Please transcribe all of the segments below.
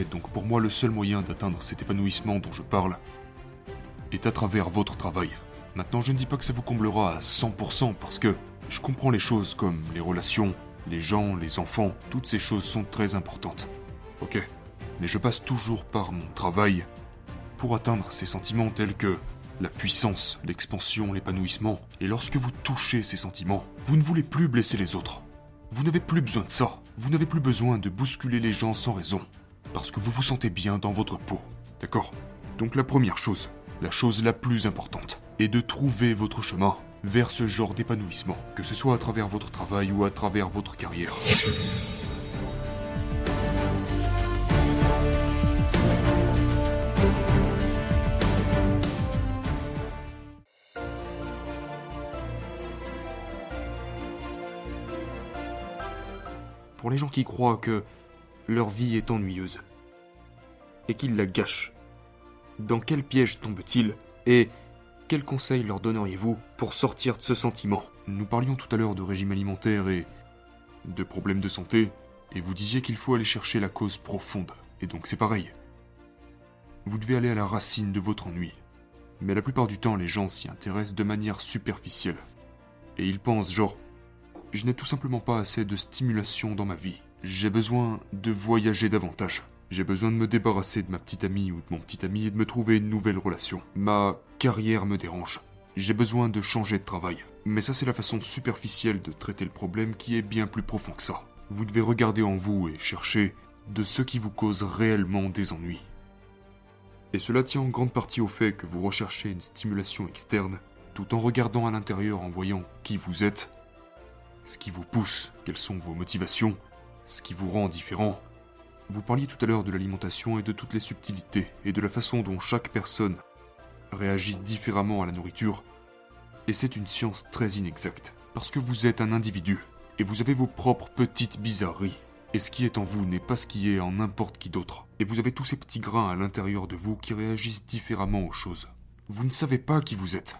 Donc pour moi le seul moyen d'atteindre cet épanouissement dont je parle est à travers votre travail. Maintenant, je ne dis pas que ça vous comblera à 100% parce que je comprends les choses comme les relations, les gens, les enfants, toutes ces choses sont très importantes. Ok, mais je passe toujours par mon travail pour atteindre ces sentiments tels que la puissance, l'expansion, l'épanouissement. Et lorsque vous touchez ces sentiments, vous ne voulez plus blesser les autres. Vous n'avez plus besoin de ça. Vous n'avez plus besoin de bousculer les gens sans raison. Parce que vous vous sentez bien dans votre peau. D'accord? Donc la première chose, la chose la plus importante, est de trouver votre chemin vers ce genre d'épanouissement, que ce soit à travers votre travail ou à travers votre carrière. Pour les gens qui croient que leur vie est ennuyeuse et qu'ils la gâchent, dans quel piège tombent-ils et quels conseils leur donneriez-vous pour sortir de ce sentiment? Nous parlions tout à l'heure de régime alimentaire et de problèmes de santé, et vous disiez qu'il faut aller chercher la cause profonde. Et donc c'est pareil. Vous devez aller à la racine de votre ennui. Mais la plupart du temps, les gens s'y intéressent de manière superficielle. Et ils pensent genre, je n'ai tout simplement pas assez de stimulation dans ma vie. J'ai besoin de voyager davantage. J'ai besoin de me débarrasser de ma petite amie ou de mon petit ami et de me trouver une nouvelle relation. Ma carrière me dérange. J'ai besoin de changer de travail. Mais ça c'est la façon superficielle de traiter le problème qui est bien plus profond que ça. Vous devez regarder en vous et chercher de ce qui vous cause réellement des ennuis. Et cela tient en grande partie au fait que vous recherchez une stimulation externe, tout en regardant à l'intérieur en voyant qui vous êtes, ce qui vous pousse, quelles sont vos motivations, ce qui vous rend différent. Vous parliez tout à l'heure de l'alimentation et de toutes les subtilités, et de la façon dont chaque personne réagit différemment à la nourriture. Et c'est une science très inexacte, parce que vous êtes un individu, et vous avez vos propres petites bizarreries. Et ce qui est en vous n'est pas ce qui est en n'importe qui d'autre. Et vous avez tous ces petits grains à l'intérieur de vous qui réagissent différemment aux choses. Vous ne savez pas qui vous êtes.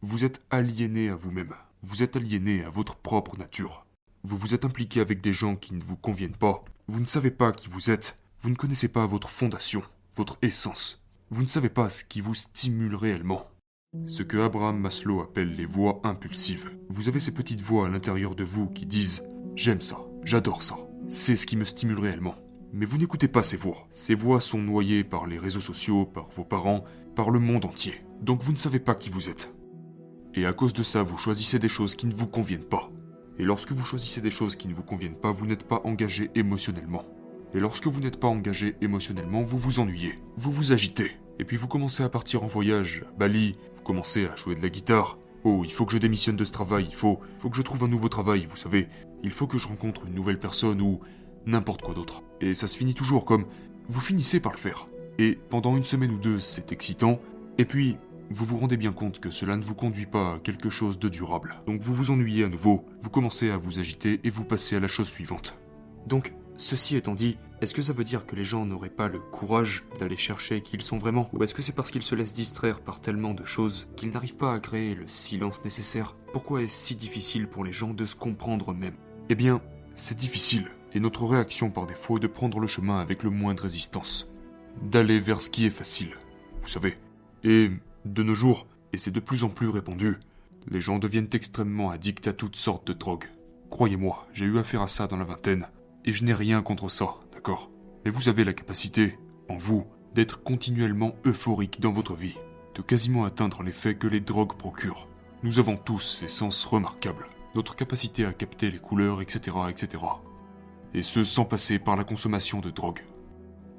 Vous êtes aliéné à vous-même. Vous êtes aliéné à votre propre nature. Vous vous êtes impliqué avec des gens qui ne vous conviennent pas. Vous ne savez pas qui vous êtes. Vous ne connaissez pas votre fondation, votre essence. Vous ne savez pas ce qui vous stimule réellement. Ce que Abraham Maslow appelle les voix impulsives. Vous avez ces petites voix à l'intérieur de vous qui disent ⁇ J'aime ça, j'adore ça, c'est ce qui me stimule réellement ⁇ Mais vous n'écoutez pas ces voix. Ces voix sont noyées par les réseaux sociaux, par vos parents, par le monde entier. Donc vous ne savez pas qui vous êtes. Et à cause de ça, vous choisissez des choses qui ne vous conviennent pas. Et lorsque vous choisissez des choses qui ne vous conviennent pas, vous n'êtes pas engagé émotionnellement. Et lorsque vous n'êtes pas engagé émotionnellement, vous vous ennuyez, vous vous agitez. Et puis vous commencez à partir en voyage, à Bali, vous commencez à jouer de la guitare. Oh, il faut que je démissionne de ce travail, il faut, faut que je trouve un nouveau travail, vous savez. Il faut que je rencontre une nouvelle personne ou n'importe quoi d'autre. Et ça se finit toujours comme vous finissez par le faire. Et pendant une semaine ou deux, c'est excitant. Et puis, vous vous rendez bien compte que cela ne vous conduit pas à quelque chose de durable. Donc vous vous ennuyez à nouveau, vous commencez à vous agiter et vous passez à la chose suivante. Donc, ceci étant dit, est-ce que ça veut dire que les gens n'auraient pas le courage d'aller chercher qui ils sont vraiment? Ou est-ce que c'est parce qu'ils se laissent distraire par tellement de choses qu'ils n'arrivent pas à créer le silence nécessaire? Pourquoi est-ce si difficile pour les gens de se comprendre eux-mêmes? Eh bien, c'est difficile, et notre réaction par défaut est de prendre le chemin avec le moins de résistance. D'aller vers ce qui est facile, vous savez. Et de nos jours, et c'est de plus en plus répandu, les gens deviennent extrêmement addicts à toutes sortes de drogues. Croyez-moi, j'ai eu affaire à ça dans la vingtaine, et je n'ai rien contre ça, d'accord? Mais vous avez la capacité, en vous, d'être continuellement euphorique dans votre vie, de quasiment atteindre l'effet que les drogues procurent. Nous avons tous ces sens remarquables, notre capacité à capter les couleurs, etc., etc. Et ce sans passer par la consommation de drogue.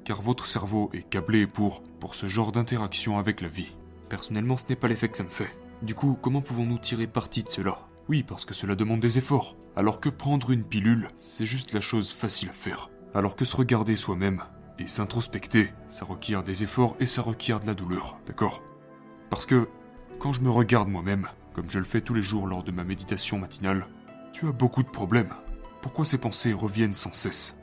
Car votre cerveau est câblé pour, pour ce genre d'interaction avec la vie. Personnellement, ce n'est pas l'effet que ça me fait. Du coup, comment pouvons-nous tirer parti de cela? Oui, parce que cela demande des efforts. Alors que prendre une pilule, c'est juste la chose facile à faire. Alors que se regarder soi-même et s'introspecter, ça requiert des efforts et ça requiert de la douleur, d'accord? Parce que quand je me regarde moi-même, comme je le fais tous les jours lors de ma méditation matinale, tu as beaucoup de problèmes. Pourquoi ces pensées reviennent sans cesse?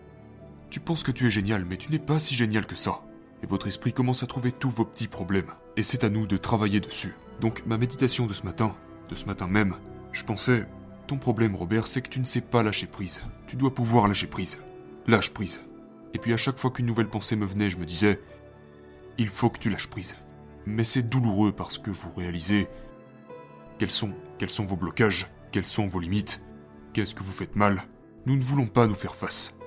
Tu penses que tu es génial, mais tu n'es pas si génial que ça et votre esprit commence à trouver tous vos petits problèmes. Et c'est à nous de travailler dessus. Donc ma méditation de ce matin, de ce matin même, je pensais, ton problème Robert, c'est que tu ne sais pas lâcher prise. Tu dois pouvoir lâcher prise. Lâche prise. Et puis à chaque fois qu'une nouvelle pensée me venait, je me disais, il faut que tu lâches prise. Mais c'est douloureux parce que vous réalisez quels sont, quels sont vos blocages, quelles sont vos limites, qu'est-ce que vous faites mal. Nous ne voulons pas nous faire face.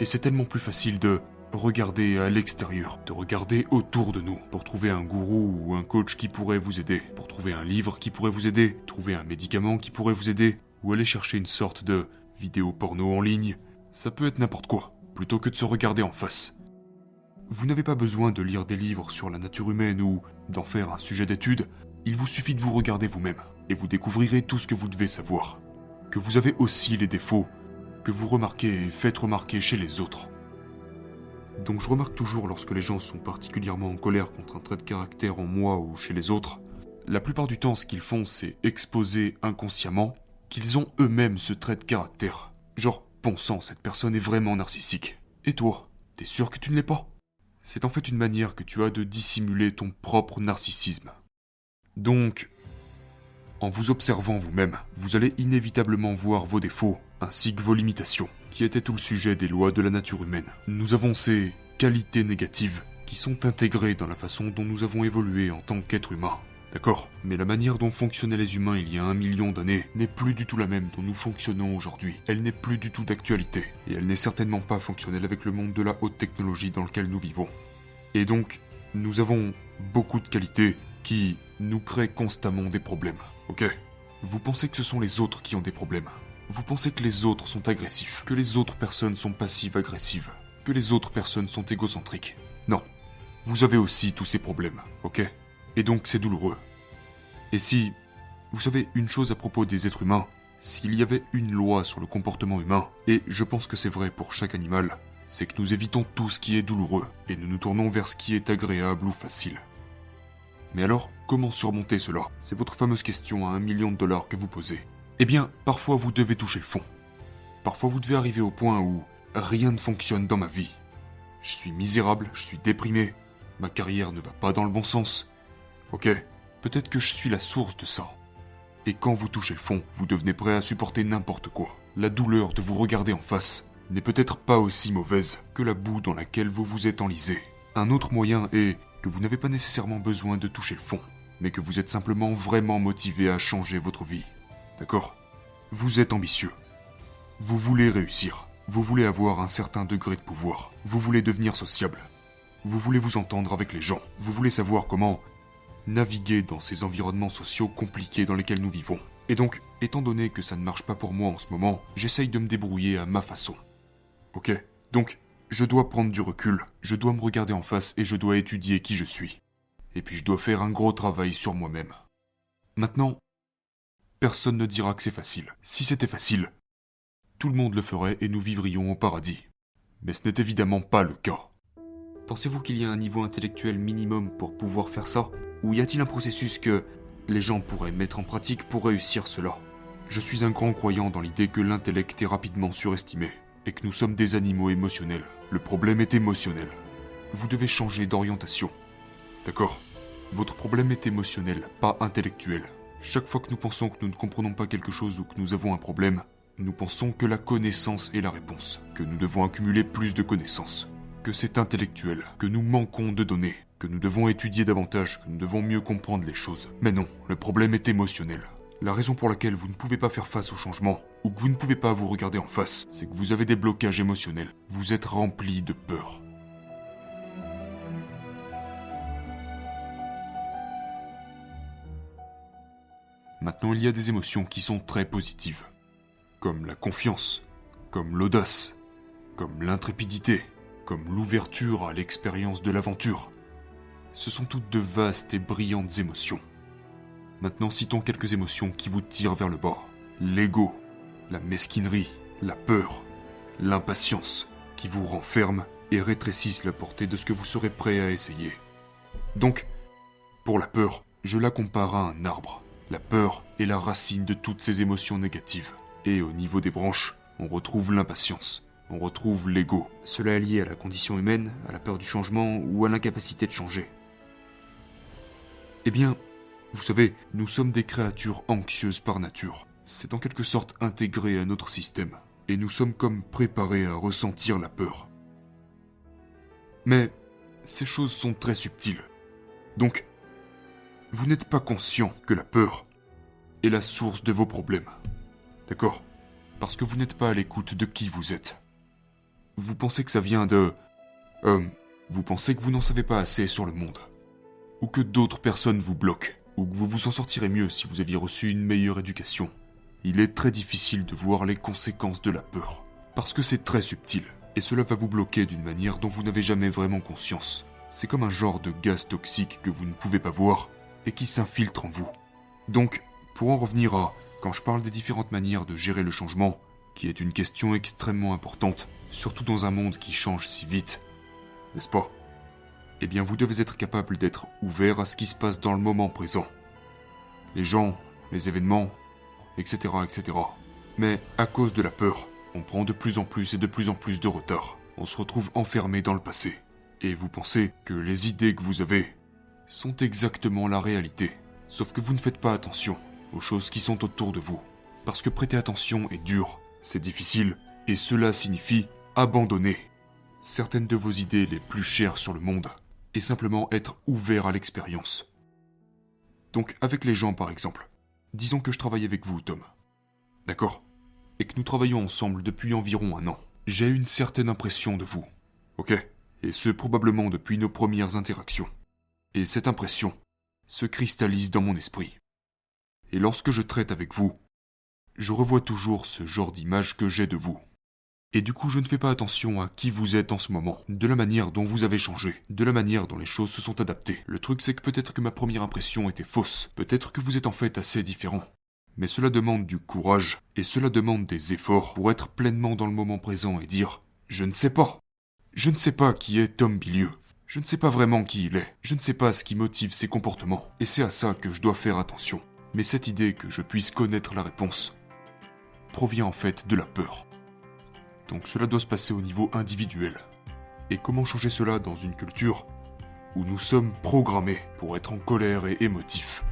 Et c'est tellement plus facile de regarder à l'extérieur, de regarder autour de nous pour trouver un gourou ou un coach qui pourrait vous aider, pour trouver un livre qui pourrait vous aider, trouver un médicament qui pourrait vous aider, ou aller chercher une sorte de vidéo porno en ligne. Ça peut être n'importe quoi, plutôt que de se regarder en face. Vous n'avez pas besoin de lire des livres sur la nature humaine ou d'en faire un sujet d'étude, il vous suffit de vous regarder vous-même, et vous découvrirez tout ce que vous devez savoir. Que vous avez aussi les défauts, que vous remarquez et faites remarquer chez les autres. Donc je remarque toujours lorsque les gens sont particulièrement en colère contre un trait de caractère en moi ou chez les autres, la plupart du temps ce qu'ils font c'est exposer inconsciemment qu'ils ont eux-mêmes ce trait de caractère. Genre, bon sang, cette personne est vraiment narcissique. Et toi, t'es sûr que tu ne l'es pas? C'est en fait une manière que tu as de dissimuler ton propre narcissisme. Donc, en vous observant vous-même, vous allez inévitablement voir vos défauts, ainsi que vos limitations, qui étaient tout le sujet des lois de la nature humaine. Nous avons ces qualités négatives qui sont intégrées dans la façon dont nous avons évolué en tant qu'êtres humains. D'accord? Mais la manière dont fonctionnaient les humains il y a un million d'années n'est plus du tout la même dont nous fonctionnons aujourd'hui. Elle n'est plus du tout d'actualité, et elle n'est certainement pas fonctionnelle avec le monde de la haute technologie dans lequel nous vivons. Et donc, nous avons beaucoup de qualités qui nous créent constamment des problèmes. Ok Vous pensez que ce sont les autres qui ont des problèmes. Vous pensez que les autres sont agressifs, que les autres personnes sont passives-agressives, que les autres personnes sont égocentriques. Non. Vous avez aussi tous ces problèmes, ok? Et donc c'est douloureux. Et si... Vous savez une chose à propos des êtres humains, s'il y avait une loi sur le comportement humain, et je pense que c'est vrai pour chaque animal, c'est que nous évitons tout ce qui est douloureux, et nous nous tournons vers ce qui est agréable ou facile. Mais alors, comment surmonter cela? C'est votre fameuse question à un million de dollars que vous posez. Eh bien, parfois vous devez toucher le fond. Parfois vous devez arriver au point où rien ne fonctionne dans ma vie. Je suis misérable, je suis déprimé, ma carrière ne va pas dans le bon sens. Ok, peut-être que je suis la source de ça. Et quand vous touchez le fond, vous devenez prêt à supporter n'importe quoi. La douleur de vous regarder en face n'est peut-être pas aussi mauvaise que la boue dans laquelle vous vous êtes enlisé. Un autre moyen est que vous n'avez pas nécessairement besoin de toucher le fond, mais que vous êtes simplement vraiment motivé à changer votre vie. D'accord? Vous êtes ambitieux. Vous voulez réussir. Vous voulez avoir un certain degré de pouvoir. Vous voulez devenir sociable. Vous voulez vous entendre avec les gens. Vous voulez savoir comment naviguer dans ces environnements sociaux compliqués dans lesquels nous vivons. Et donc, étant donné que ça ne marche pas pour moi en ce moment, j'essaye de me débrouiller à ma façon. Ok? Donc, je dois prendre du recul, je dois me regarder en face et je dois étudier qui je suis. Et puis je dois faire un gros travail sur moi-même. Maintenant, personne ne dira que c'est facile. Si c'était facile, tout le monde le ferait et nous vivrions au paradis. Mais ce n'est évidemment pas le cas. Pensez-vous qu'il y a un niveau intellectuel minimum pour pouvoir faire ça? Ou y a-t-il un processus que les gens pourraient mettre en pratique pour réussir cela? Je suis un grand croyant dans l'idée que l'intellect est rapidement surestimé et que nous sommes des animaux émotionnels. Le problème est émotionnel. Vous devez changer d'orientation. D'accord Votre problème est émotionnel, pas intellectuel. Chaque fois que nous pensons que nous ne comprenons pas quelque chose ou que nous avons un problème, nous pensons que la connaissance est la réponse, que nous devons accumuler plus de connaissances, que c'est intellectuel, que nous manquons de données, que nous devons étudier davantage, que nous devons mieux comprendre les choses. Mais non, le problème est émotionnel. La raison pour laquelle vous ne pouvez pas faire face au changement, ou que vous ne pouvez pas vous regarder en face, c'est que vous avez des blocages émotionnels. Vous êtes rempli de peur. Maintenant, il y a des émotions qui sont très positives, comme la confiance, comme l'audace, comme l'intrépidité, comme l'ouverture à l'expérience de l'aventure. Ce sont toutes de vastes et brillantes émotions. Maintenant, citons quelques émotions qui vous tirent vers le bas. L'ego, la mesquinerie, la peur, l'impatience, qui vous renferment et rétrécissent la portée de ce que vous serez prêt à essayer. Donc, pour la peur, je la compare à un arbre. La peur est la racine de toutes ces émotions négatives. Et au niveau des branches, on retrouve l'impatience, on retrouve l'ego. Cela est lié à la condition humaine, à la peur du changement ou à l'incapacité de changer. Eh bien, vous savez, nous sommes des créatures anxieuses par nature. C'est en quelque sorte intégré à notre système. Et nous sommes comme préparés à ressentir la peur. Mais ces choses sont très subtiles. Donc, vous n'êtes pas conscient que la peur est la source de vos problèmes. D'accord? Parce que vous n'êtes pas à l'écoute de qui vous êtes. Vous pensez que ça vient de... Euh, vous pensez que vous n'en savez pas assez sur le monde. Ou que d'autres personnes vous bloquent. Ou que vous vous en sortirez mieux si vous aviez reçu une meilleure éducation. Il est très difficile de voir les conséquences de la peur. Parce que c'est très subtil. Et cela va vous bloquer d'une manière dont vous n'avez jamais vraiment conscience. C'est comme un genre de gaz toxique que vous ne pouvez pas voir et qui s'infiltre en vous. Donc, pour en revenir à quand je parle des différentes manières de gérer le changement, qui est une question extrêmement importante, surtout dans un monde qui change si vite, n'est-ce pas? Eh bien, vous devez être capable d'être ouvert à ce qui se passe dans le moment présent. Les gens, les événements, etc., etc. Mais à cause de la peur, on prend de plus en plus et de plus en plus de retard. On se retrouve enfermé dans le passé. Et vous pensez que les idées que vous avez sont exactement la réalité. Sauf que vous ne faites pas attention aux choses qui sont autour de vous. Parce que prêter attention est dur, c'est difficile, et cela signifie abandonner certaines de vos idées les plus chères sur le monde, et simplement être ouvert à l'expérience. Donc avec les gens par exemple, disons que je travaille avec vous Tom. D'accord? Et que nous travaillons ensemble depuis environ un an. J'ai une certaine impression de vous. Ok? Et ce probablement depuis nos premières interactions. Et cette impression se cristallise dans mon esprit. Et lorsque je traite avec vous, je revois toujours ce genre d'image que j'ai de vous. Et du coup, je ne fais pas attention à qui vous êtes en ce moment, de la manière dont vous avez changé, de la manière dont les choses se sont adaptées. Le truc, c'est que peut-être que ma première impression était fausse, peut-être que vous êtes en fait assez différent. Mais cela demande du courage, et cela demande des efforts pour être pleinement dans le moment présent et dire Je ne sais pas. Je ne sais pas qui est Tom Bilieu. Je ne sais pas vraiment qui il est. Je ne sais pas ce qui motive ses comportements. Et c'est à ça que je dois faire attention mais cette idée que je puisse connaître la réponse provient en fait de la peur. Donc cela doit se passer au niveau individuel. Et comment changer cela dans une culture où nous sommes programmés pour être en colère et émotifs?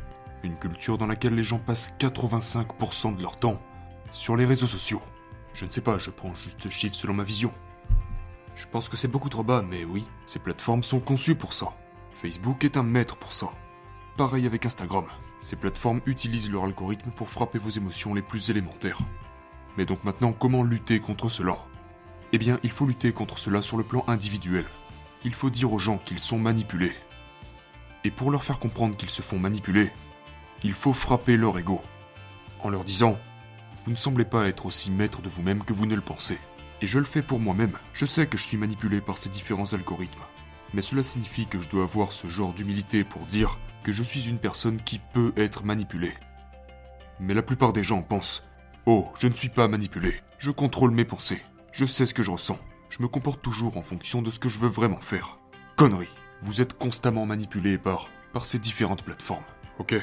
Une culture dans laquelle les gens passent 85% de leur temps sur les réseaux sociaux. Je ne sais pas, je prends juste ce chiffre selon ma vision. Je pense que c'est beaucoup trop bas, mais oui, ces plateformes sont conçues pour ça. Facebook est un maître pour ça. Pareil avec Instagram. Ces plateformes utilisent leur algorithme pour frapper vos émotions les plus élémentaires. Mais donc maintenant, comment lutter contre cela? Eh bien, il faut lutter contre cela sur le plan individuel. Il faut dire aux gens qu'ils sont manipulés. Et pour leur faire comprendre qu'ils se font manipuler, il faut frapper leur ego. En leur disant Vous ne semblez pas être aussi maître de vous-même que vous ne le pensez. Et je le fais pour moi-même. Je sais que je suis manipulé par ces différents algorithmes. Mais cela signifie que je dois avoir ce genre d'humilité pour dire que je suis une personne qui peut être manipulée. Mais la plupart des gens pensent Oh, je ne suis pas manipulé, je contrôle mes pensées, je sais ce que je ressens, je me comporte toujours en fonction de ce que je veux vraiment faire. Connerie, vous êtes constamment manipulé par, par ces différentes plateformes, ok?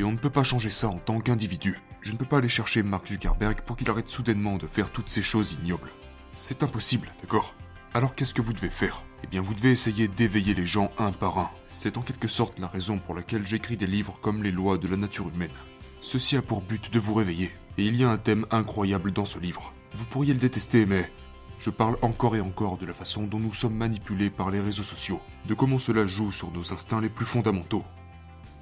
Et on ne peut pas changer ça en tant qu'individu. Je ne peux pas aller chercher Mark Zuckerberg pour qu'il arrête soudainement de faire toutes ces choses ignobles. C'est impossible, d'accord? Alors qu'est-ce que vous devez faire? Eh bien vous devez essayer d'éveiller les gens un par un. C'est en quelque sorte la raison pour laquelle j'écris des livres comme Les lois de la nature humaine. Ceci a pour but de vous réveiller, et il y a un thème incroyable dans ce livre. Vous pourriez le détester, mais je parle encore et encore de la façon dont nous sommes manipulés par les réseaux sociaux, de comment cela joue sur nos instincts les plus fondamentaux,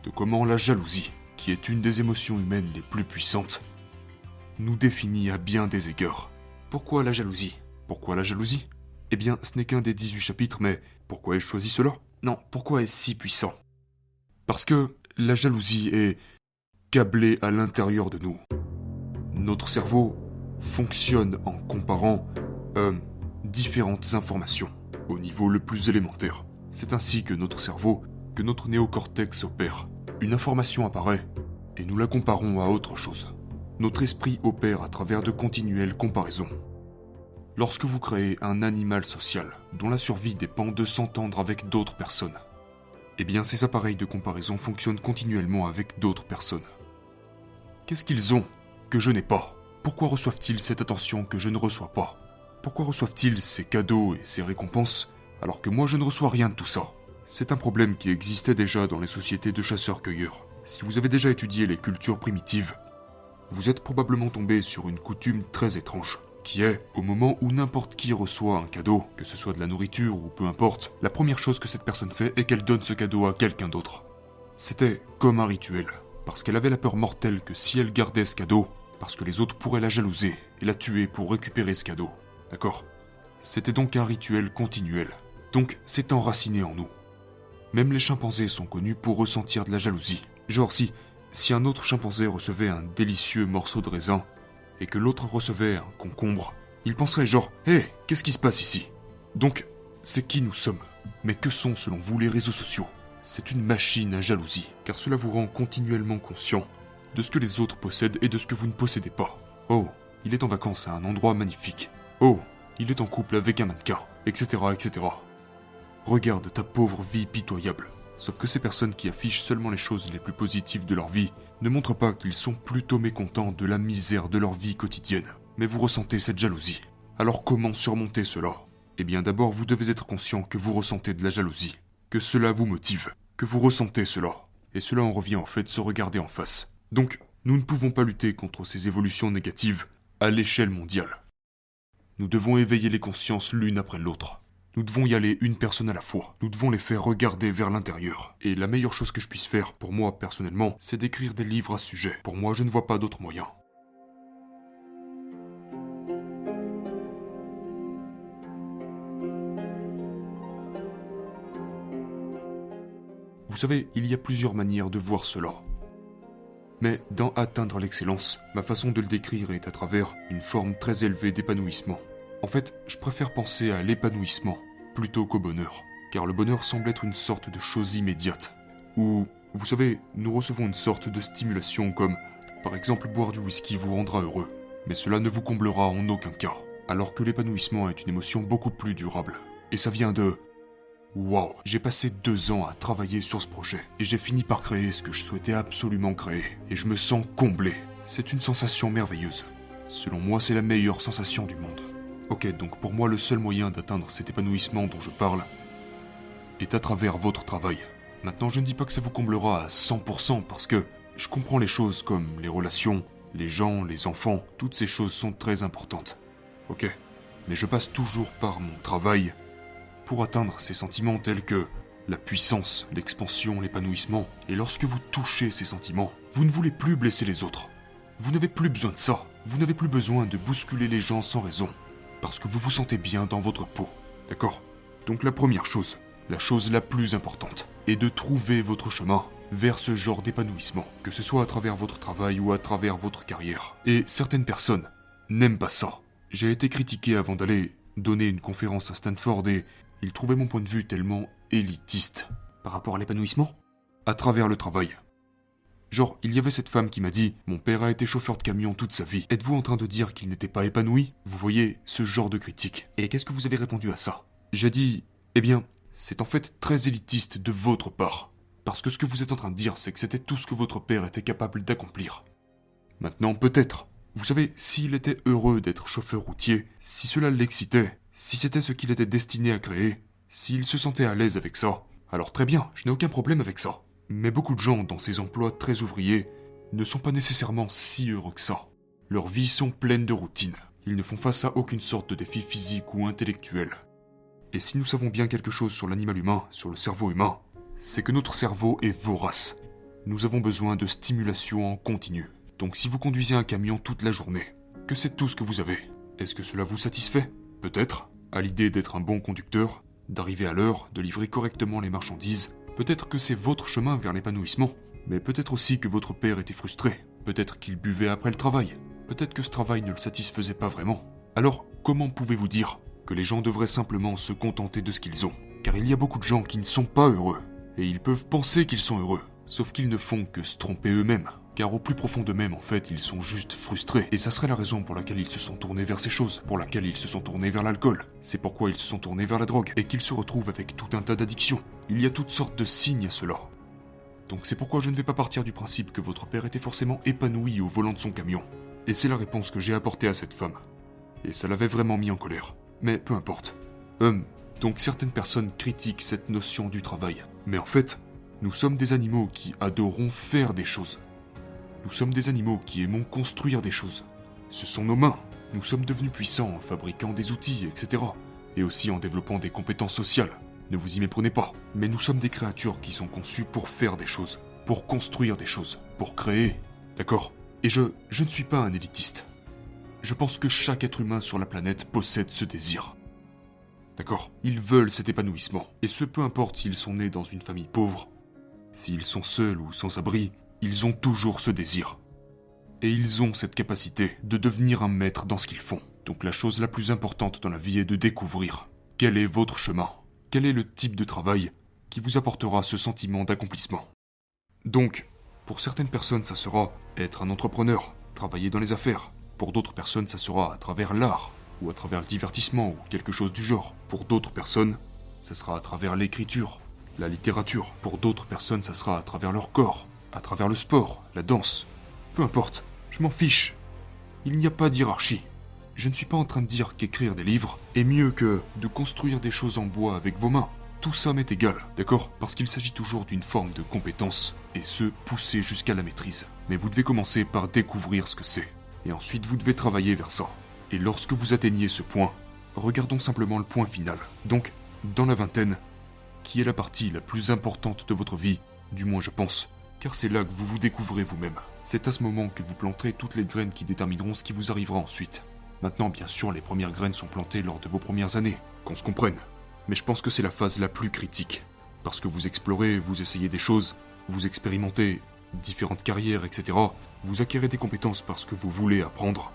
de comment la jalousie, qui est une des émotions humaines les plus puissantes, nous définit à bien des égards. Pourquoi la jalousie? Pourquoi la jalousie? Eh bien, ce n'est qu'un des 18 chapitres, mais pourquoi ai-je choisi cela? Non, pourquoi est-ce si puissant? Parce que la jalousie est câblée à l'intérieur de nous. Notre cerveau fonctionne en comparant euh, différentes informations au niveau le plus élémentaire. C'est ainsi que notre cerveau, que notre néocortex opère. Une information apparaît et nous la comparons à autre chose. Notre esprit opère à travers de continuelles comparaisons. Lorsque vous créez un animal social dont la survie dépend de s'entendre avec d'autres personnes, eh bien ces appareils de comparaison fonctionnent continuellement avec d'autres personnes. Qu'est-ce qu'ils ont que je n'ai pas? Pourquoi reçoivent-ils cette attention que je ne reçois pas? Pourquoi reçoivent-ils ces cadeaux et ces récompenses alors que moi je ne reçois rien de tout ça? C'est un problème qui existait déjà dans les sociétés de chasseurs-cueilleurs. Si vous avez déjà étudié les cultures primitives, vous êtes probablement tombé sur une coutume très étrange qui est, au moment où n'importe qui reçoit un cadeau, que ce soit de la nourriture ou peu importe, la première chose que cette personne fait est qu'elle donne ce cadeau à quelqu'un d'autre. C'était comme un rituel, parce qu'elle avait la peur mortelle que si elle gardait ce cadeau, parce que les autres pourraient la jalouser et la tuer pour récupérer ce cadeau. D'accord? C'était donc un rituel continuel. Donc c'est enraciné en nous. Même les chimpanzés sont connus pour ressentir de la jalousie. Genre si, si un autre chimpanzé recevait un délicieux morceau de raisin, et que l'autre recevait un concombre, il penserait genre Hé, qu'est-ce qui se passe ici? Donc, c'est qui nous sommes. Mais que sont selon vous les réseaux sociaux? C'est une machine à jalousie, car cela vous rend continuellement conscient de ce que les autres possèdent et de ce que vous ne possédez pas. Oh, il est en vacances à un endroit magnifique. Oh, il est en couple avec un mannequin, etc., etc. Regarde ta pauvre vie pitoyable. Sauf que ces personnes qui affichent seulement les choses les plus positives de leur vie ne montrent pas qu'ils sont plutôt mécontents de la misère de leur vie quotidienne. Mais vous ressentez cette jalousie. Alors comment surmonter cela? Eh bien d'abord vous devez être conscient que vous ressentez de la jalousie, que cela vous motive, que vous ressentez cela. Et cela en revient en fait se regarder en face. Donc, nous ne pouvons pas lutter contre ces évolutions négatives à l'échelle mondiale. Nous devons éveiller les consciences l'une après l'autre. Nous devons y aller une personne à la fois. Nous devons les faire regarder vers l'intérieur. Et la meilleure chose que je puisse faire, pour moi personnellement, c'est d'écrire des livres à ce sujet. Pour moi, je ne vois pas d'autre moyen. Vous savez, il y a plusieurs manières de voir cela. Mais dans Atteindre l'excellence, ma façon de le décrire est à travers une forme très élevée d'épanouissement. En fait, je préfère penser à l'épanouissement plutôt qu'au bonheur, car le bonheur semble être une sorte de chose immédiate, où, vous savez, nous recevons une sorte de stimulation comme, par exemple, boire du whisky vous rendra heureux, mais cela ne vous comblera en aucun cas, alors que l'épanouissement est une émotion beaucoup plus durable. Et ça vient de... Waouh, j'ai passé deux ans à travailler sur ce projet, et j'ai fini par créer ce que je souhaitais absolument créer, et je me sens comblé. C'est une sensation merveilleuse. Selon moi, c'est la meilleure sensation du monde. Ok, donc pour moi, le seul moyen d'atteindre cet épanouissement dont je parle est à travers votre travail. Maintenant, je ne dis pas que ça vous comblera à 100% parce que je comprends les choses comme les relations, les gens, les enfants, toutes ces choses sont très importantes. Ok, mais je passe toujours par mon travail pour atteindre ces sentiments tels que la puissance, l'expansion, l'épanouissement. Et lorsque vous touchez ces sentiments, vous ne voulez plus blesser les autres. Vous n'avez plus besoin de ça. Vous n'avez plus besoin de bousculer les gens sans raison parce que vous vous sentez bien dans votre peau. D'accord? Donc la première chose, la chose la plus importante, est de trouver votre chemin vers ce genre d'épanouissement, que ce soit à travers votre travail ou à travers votre carrière. Et certaines personnes n'aiment pas ça. J'ai été critiqué avant d'aller donner une conférence à Stanford et ils trouvaient mon point de vue tellement élitiste. Par rapport à l'épanouissement? À travers le travail. Genre, il y avait cette femme qui m'a dit Mon père a été chauffeur de camion toute sa vie. Êtes-vous en train de dire qu'il n'était pas épanoui? Vous voyez, ce genre de critique. Et qu'est-ce que vous avez répondu à ça? J'ai dit Eh bien, c'est en fait très élitiste de votre part. Parce que ce que vous êtes en train de dire, c'est que c'était tout ce que votre père était capable d'accomplir. Maintenant, peut-être. Vous savez, s'il était heureux d'être chauffeur routier, si cela l'excitait, si c'était ce qu'il était destiné à créer, s'il se sentait à l'aise avec ça, alors très bien, je n'ai aucun problème avec ça. Mais beaucoup de gens dans ces emplois très ouvriers ne sont pas nécessairement si heureux que ça. Leurs vies sont pleines de routines. Ils ne font face à aucune sorte de défi physique ou intellectuel. Et si nous savons bien quelque chose sur l'animal humain, sur le cerveau humain, c'est que notre cerveau est vorace. Nous avons besoin de stimulation en continu. Donc si vous conduisez un camion toute la journée, que c'est tout ce que vous avez, est-ce que cela vous satisfait? Peut-être, à l'idée d'être un bon conducteur, d'arriver à l'heure, de livrer correctement les marchandises, Peut-être que c'est votre chemin vers l'épanouissement, mais peut-être aussi que votre père était frustré, peut-être qu'il buvait après le travail, peut-être que ce travail ne le satisfaisait pas vraiment. Alors, comment pouvez-vous dire que les gens devraient simplement se contenter de ce qu'ils ont? Car il y a beaucoup de gens qui ne sont pas heureux, et ils peuvent penser qu'ils sont heureux, sauf qu'ils ne font que se tromper eux-mêmes car au plus profond d'eux-mêmes, en fait, ils sont juste frustrés. Et ça serait la raison pour laquelle ils se sont tournés vers ces choses, pour laquelle ils se sont tournés vers l'alcool. C'est pourquoi ils se sont tournés vers la drogue, et qu'ils se retrouvent avec tout un tas d'addictions. Il y a toutes sortes de signes à cela. Donc c'est pourquoi je ne vais pas partir du principe que votre père était forcément épanoui au volant de son camion. Et c'est la réponse que j'ai apportée à cette femme. Et ça l'avait vraiment mis en colère. Mais peu importe. Hum, donc certaines personnes critiquent cette notion du travail. Mais en fait, nous sommes des animaux qui adorons faire des choses. Nous sommes des animaux qui aimons construire des choses. Ce sont nos mains, Nous sommes devenus puissants en fabriquant des outils, etc. Et aussi en développant des compétences sociales. Ne vous y méprenez pas. Mais nous sommes des créatures qui sont conçues pour faire des choses, pour construire des choses, pour créer. D'accord? Et je, je ne suis pas un élitiste. Je pense que chaque être humain sur la planète possède ce désir. D'accord? Ils veulent cet épanouissement. Et ce peu importe s'ils sont nés dans une famille pauvre, s'ils sont seuls ou sans abri, ils ont toujours ce désir. Et ils ont cette capacité de devenir un maître dans ce qu'ils font. Donc la chose la plus importante dans la vie est de découvrir quel est votre chemin, quel est le type de travail qui vous apportera ce sentiment d'accomplissement. Donc, pour certaines personnes, ça sera être un entrepreneur, travailler dans les affaires. Pour d'autres personnes, ça sera à travers l'art, ou à travers le divertissement, ou quelque chose du genre. Pour d'autres personnes, ça sera à travers l'écriture, la littérature. Pour d'autres personnes, ça sera à travers leur corps, à travers le sport, la danse. Peu importe, je m'en fiche. Il n'y a pas d'hierarchie. Je ne suis pas en train de dire qu'écrire des livres est mieux que de construire des choses en bois avec vos mains. Tout ça m'est égal, d'accord? Parce qu'il s'agit toujours d'une forme de compétence, et ce, poussé jusqu'à la maîtrise. Mais vous devez commencer par découvrir ce que c'est. Et ensuite, vous devez travailler vers ça. Et lorsque vous atteignez ce point, regardons simplement le point final. Donc, dans la vingtaine, qui est la partie la plus importante de votre vie, du moins je pense, car c'est là que vous vous découvrez vous-même. C'est à ce moment que vous planterez toutes les graines qui détermineront ce qui vous arrivera ensuite. Maintenant, bien sûr, les premières graines sont plantées lors de vos premières années, qu'on se comprenne. Mais je pense que c'est la phase la plus critique. Parce que vous explorez, vous essayez des choses, vous expérimentez différentes carrières, etc. Vous acquérez des compétences parce que vous voulez apprendre,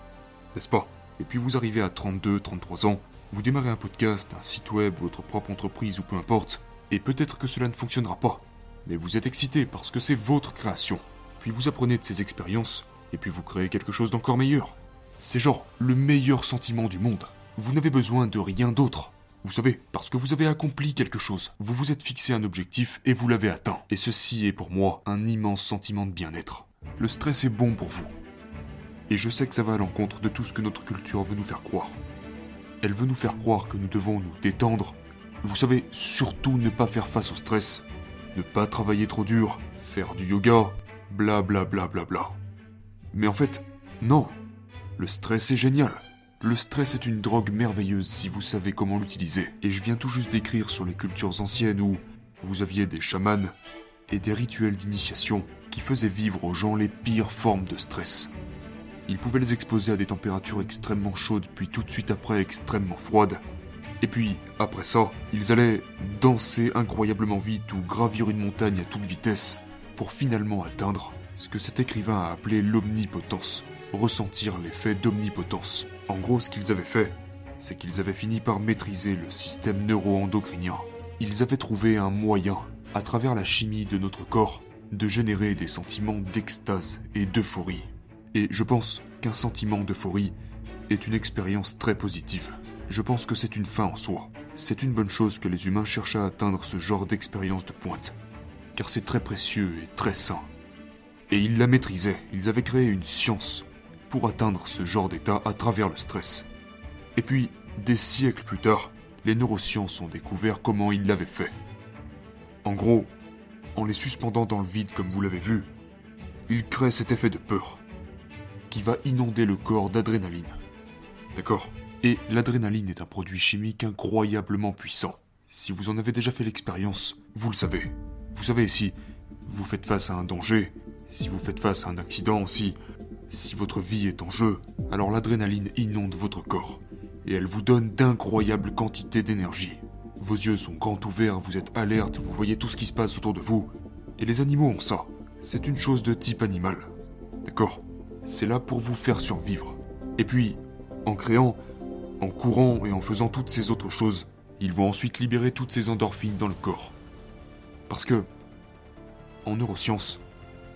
n'est-ce pas? Et puis vous arrivez à 32, 33 ans, vous démarrez un podcast, un site web, votre propre entreprise ou peu importe, et peut-être que cela ne fonctionnera pas mais vous êtes excité parce que c'est votre création. Puis vous apprenez de ces expériences, et puis vous créez quelque chose d'encore meilleur. C'est genre le meilleur sentiment du monde. Vous n'avez besoin de rien d'autre. Vous savez, parce que vous avez accompli quelque chose, vous vous êtes fixé un objectif et vous l'avez atteint. Et ceci est pour moi un immense sentiment de bien-être. Le stress est bon pour vous. Et je sais que ça va à l'encontre de tout ce que notre culture veut nous faire croire. Elle veut nous faire croire que nous devons nous détendre. Vous savez, surtout ne pas faire face au stress ne pas travailler trop dur, faire du yoga, bla bla bla bla bla. Mais en fait, non. Le stress est génial. Le stress est une drogue merveilleuse si vous savez comment l'utiliser. Et je viens tout juste d'écrire sur les cultures anciennes où vous aviez des chamans et des rituels d'initiation qui faisaient vivre aux gens les pires formes de stress. Ils pouvaient les exposer à des températures extrêmement chaudes puis tout de suite après extrêmement froides et puis, après ça, ils allaient danser incroyablement vite ou gravir une montagne à toute vitesse pour finalement atteindre ce que cet écrivain a appelé l'omnipotence, ressentir l'effet d'omnipotence. En gros, ce qu'ils avaient fait, c'est qu'ils avaient fini par maîtriser le système neuro-endocrinien. Ils avaient trouvé un moyen, à travers la chimie de notre corps, de générer des sentiments d'extase et d'euphorie. Et je pense qu'un sentiment d'euphorie est une expérience très positive. Je pense que c'est une fin en soi. C'est une bonne chose que les humains cherchent à atteindre ce genre d'expérience de pointe. Car c'est très précieux et très sain. Et ils la maîtrisaient, ils avaient créé une science pour atteindre ce genre d'état à travers le stress. Et puis, des siècles plus tard, les neurosciences ont découvert comment ils l'avaient fait. En gros, en les suspendant dans le vide comme vous l'avez vu, ils créent cet effet de peur qui va inonder le corps d'adrénaline. D'accord? Et l'adrénaline est un produit chimique incroyablement puissant. Si vous en avez déjà fait l'expérience, vous le savez. Vous savez, si vous faites face à un danger, si vous faites face à un accident, si, votre vie est en jeu, alors l'adrénaline inonde votre corps. Et elle vous donne d'incroyables quantités d'énergie. Vos yeux sont grands ouverts, vous êtes alerte, vous voyez tout ce qui se passe autour de vous. Et les animaux ont ça. C'est une chose de type animal. D'accord? C'est là pour vous faire survivre. Et puis, en créant en courant et en faisant toutes ces autres choses, ils vont ensuite libérer toutes ces endorphines dans le corps. Parce que, en neurosciences,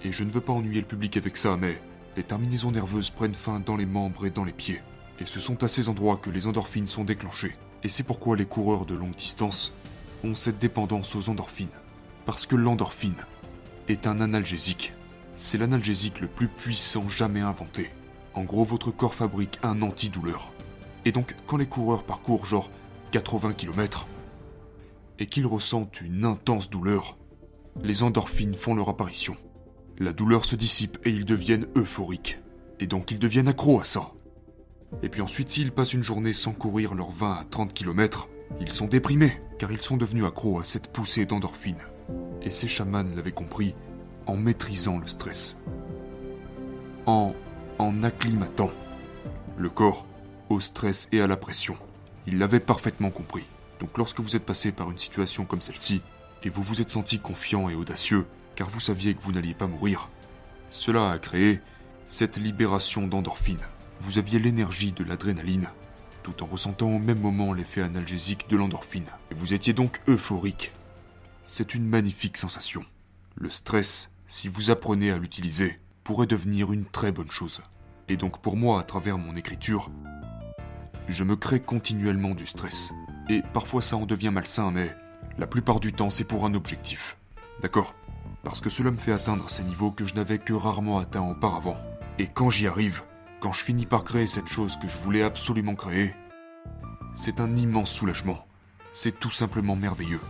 et je ne veux pas ennuyer le public avec ça, mais les terminaisons nerveuses prennent fin dans les membres et dans les pieds. Et ce sont à ces endroits que les endorphines sont déclenchées. Et c'est pourquoi les coureurs de longue distance ont cette dépendance aux endorphines. Parce que l'endorphine est un analgésique. C'est l'analgésique le plus puissant jamais inventé. En gros, votre corps fabrique un antidouleur. Et donc, quand les coureurs parcourent genre 80 km et qu'ils ressentent une intense douleur, les endorphines font leur apparition. La douleur se dissipe et ils deviennent euphoriques. Et donc ils deviennent accros à ça. Et puis ensuite, s'ils passent une journée sans courir leurs 20 à 30 km, ils sont déprimés, car ils sont devenus accros à cette poussée d'endorphine. Et ces chamans l'avaient compris en maîtrisant le stress. En, en acclimatant le corps au stress et à la pression. Ils l'avaient parfaitement compris. Donc lorsque vous êtes passé par une situation comme celle-ci, et vous vous êtes senti confiant et audacieux, car vous saviez que vous n'alliez pas mourir, cela a créé cette libération d'endorphine. Vous aviez l'énergie de l'adrénaline, tout en ressentant au même moment l'effet analgésique de l'endorphine. Et vous étiez donc euphorique. C'est une magnifique sensation. Le stress, si vous apprenez à l'utiliser, pourrait devenir une très bonne chose. Et donc pour moi, à travers mon écriture, je me crée continuellement du stress. Et parfois ça en devient malsain, mais la plupart du temps c'est pour un objectif. D'accord? Parce que cela me fait atteindre ces niveaux que je n'avais que rarement atteints auparavant. Et quand j'y arrive, quand je finis par créer cette chose que je voulais absolument créer, c'est un immense soulagement. C'est tout simplement merveilleux.